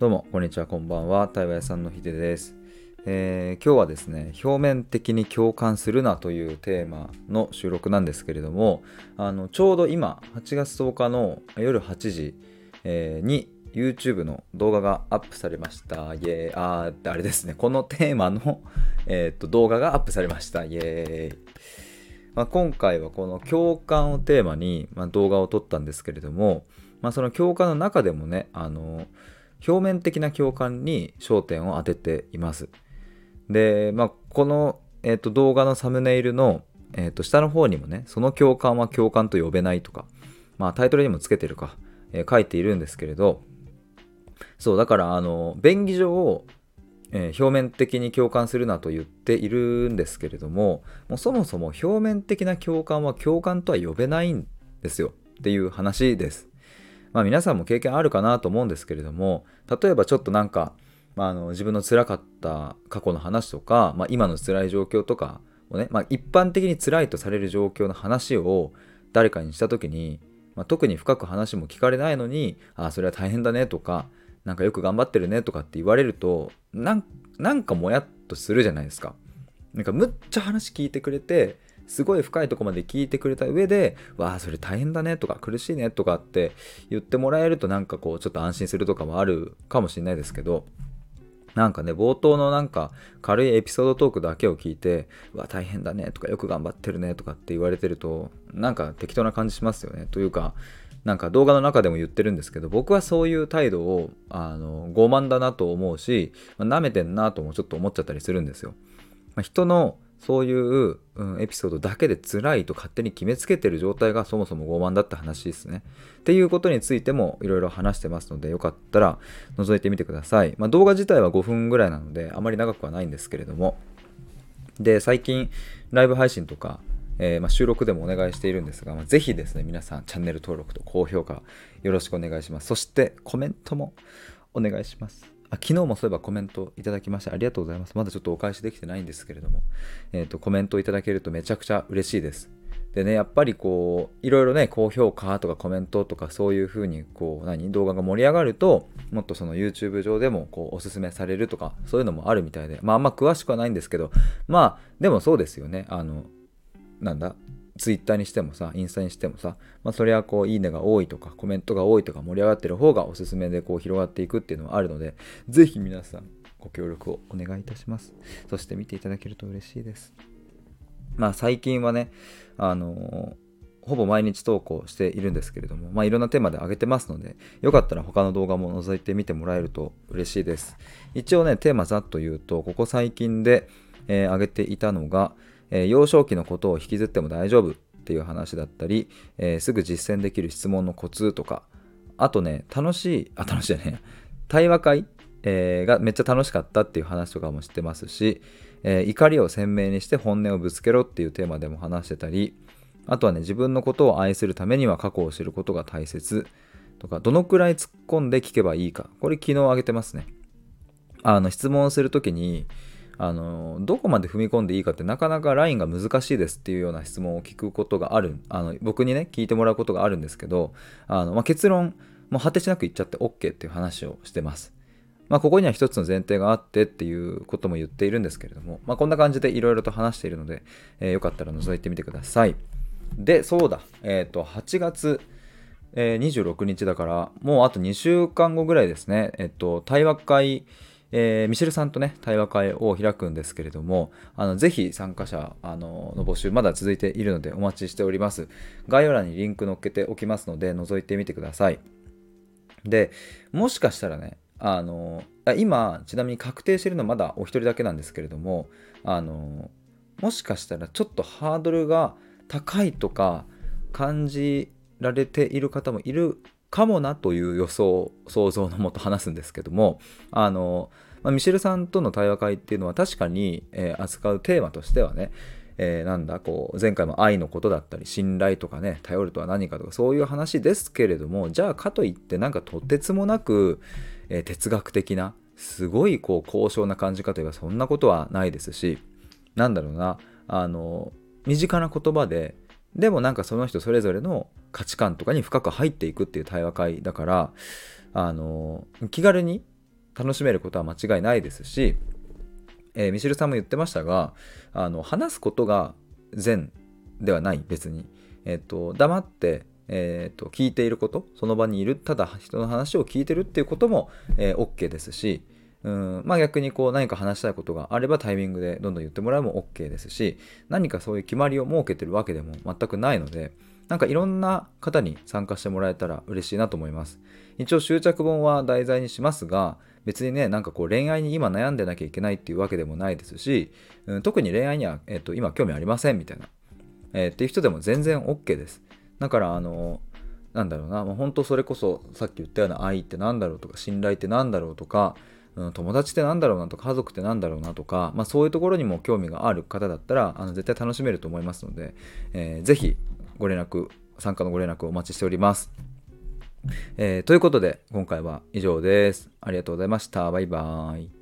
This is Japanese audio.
どうも、こんにちは、こんばんは。対話屋さんのひでです、えー、今日はですね、表面的に共感するなというテーマの収録なんですけれども、あのちょうど今、8月10日の夜8時、えー、に YouTube の動画がアップされました。イエーイ。あー、あれですね、このテーマの、えー、っと動画がアップされました。イエーイ。まあ、今回はこの共感をテーマに、まあ、動画を撮ったんですけれども、まあ、その共感の中でもね、あの表面的な共感に焦点を当てています。で、まあ、この、えーと、動画のサムネイルの、えーと、下の方にもね、その共感は共感と呼べないとか、まあ、タイトルにもつけてるか、えー、書いているんですけれど、そう、だから、あの、便宜上を、えー、表面的に共感するなと言っているんですけれども、もうそもそも表面的な共感は共感とは呼べないんですよっていう話です。まあ、皆さんも経験あるかなと思うんですけれども例えばちょっとなんか、まあ、あの自分の辛かった過去の話とか、まあ、今の辛い状況とかをね、まあ、一般的に辛いとされる状況の話を誰かにした時に、まあ、特に深く話も聞かれないのに「ああそれは大変だね」とか「なんかよく頑張ってるね」とかって言われるとなんかもやっとするじゃないですか。なんかむっちゃ話聞いてくれてすごい深いとこまで聞いてくれた上で、わあ、それ大変だねとか苦しいねとかって言ってもらえるとなんかこうちょっと安心するとかもあるかもしれないですけど、なんかね、冒頭のなんか軽いエピソードトークだけを聞いて、うわ、大変だねとかよく頑張ってるねとかって言われてると、なんか適当な感じしますよね。というか、なんか動画の中でも言ってるんですけど、僕はそういう態度を、あの、傲慢だなと思うし、まあ、舐めてんなともちょっと思っちゃったりするんですよ。まあ、人のそういう、うん、エピソードだけで辛いと勝手に決めつけてる状態がそもそも傲慢だった話ですね。っていうことについてもいろいろ話してますのでよかったら覗いてみてください。まあ、動画自体は5分ぐらいなのであまり長くはないんですけれども。で、最近ライブ配信とか、えー、ま、収録でもお願いしているんですが、まあ、ぜひですね、皆さんチャンネル登録と高評価よろしくお願いします。そしてコメントもお願いします。あ昨日もそういえばコメントいただきましてありがとうございます。まだちょっとお返しできてないんですけれども、えっ、ー、と、コメントいただけるとめちゃくちゃ嬉しいです。でね、やっぱりこう、いろいろね、高評価とかコメントとかそういう風に、こう、何、動画が盛り上がると、もっとその YouTube 上でも、こう、おすすめされるとか、そういうのもあるみたいで、まあ、あんま詳しくはないんですけど、まあ、でもそうですよね。あの、なんだ、ツイッターにしてもさ、インスタにしてもさ、まあ、それはこう、いいねが多いとか、コメントが多いとか、盛り上がってる方がおすすめでこう、広がっていくっていうのはあるので、ぜひ皆さん、ご協力をお願いいたします。そして見ていただけると嬉しいです。まあ、最近はね、あのー、ほぼ毎日投稿しているんですけれども、まあ、いろんなテーマで上げてますので、よかったら他の動画も覗いてみてもらえると嬉しいです。一応ね、テーマざっと言うと、ここ最近で、えー、上げていたのが、えー、幼少期のことを引きずっても大丈夫っていう話だったり、えー、すぐ実践できる質問のコツとか、あとね、楽しい、あ、楽しいね、対話会、えー、がめっちゃ楽しかったっていう話とかも知ってますし、え、怒りを鮮明にして本音をぶつけろっていうテーマでも話してたり、あとはね、自分のことを愛するためには過去を知ることが大切とか、どのくらい突っ込んで聞けばいいか、これ昨日あげてますね。あの、質問するときに、あのどこまで踏み込んでいいかってなかなかラインが難しいですっていうような質問を聞くことがあるあの僕にね聞いてもらうことがあるんですけどあの、まあ、結論もう果てしなく言っちゃって OK っていう話をしてます。まあ、ここには一つの前提があってっていうことも言っているんですけれども、まあ、こんな感じでいろいろと話しているので、えー、よかったら覗いてみてください。で、そうだ、え、ー、と、8月、えー、26日だから、もうあと2週間後ぐらいですね、えっ、と、対話会、えー、ミシェルさんとね、対話会を開くんですけれども、あのぜひ参加者あのの募集、まだ続いているのでお待ちしております。概要欄にリンク載っけておきますので、覗いてみてください。で、もしかしたらね、あの今、ちなみに確定してるのはまだお一人だけなんですけれども、あのもしかしたらちょっとハードルが高いとか感じられている方もいるかもなという予想想像のもと話すんですけどもあの、まあ、ミシェルさんとの対話会っていうのは確かに、えー、扱うテーマとしてはねえー、なんだこう前回も愛のことだったり信頼とかね頼るとは何かとかそういう話ですけれどもじゃあかといってなんかとてつもなく、えー、哲学的なすごいこう高尚な感じかといえばそんなことはないですしなんだろうなあの身近な言葉ででもなんかその人それぞれの価値観とかに深く入っていくっていう対話会だからあの気軽に楽しめることは間違いないですし、えー、ミシルさんも言ってましたがあの話すことが善ではない別に、えーと、黙って、えーと、聞いていることその場にいるただ人の話を聞いてるっていうことも、えー、OK ですしうんまあ逆にこう何か話したいことがあればタイミングでどんどん言ってもらうも OK ですし何かそういう決まりを設けてるわけでも全くないのでなんかいろんな方に参加してもらえたら嬉しいなと思います。一応執着本は題材にしますが、別にね、なんかこう恋愛に今悩んでなきゃいけないっていうわけでもないですし、うん、特に恋愛には、えっと、今興味ありませんみたいな、えー、っていう人でも全然 OK です。だから、あの、なんだろうな、もう本当それこそさっき言ったような愛って何だろうとか、信頼って何だろうとか、うん、友達ってなんだろうなとか家族って何だろうなとか、まあ、そういうところにも興味がある方だったらあの絶対楽しめると思いますので、えー、ぜひご連絡参加のご連絡をお待ちしております。えー、ということで今回は以上です。ありがとうございました。バイバーイ。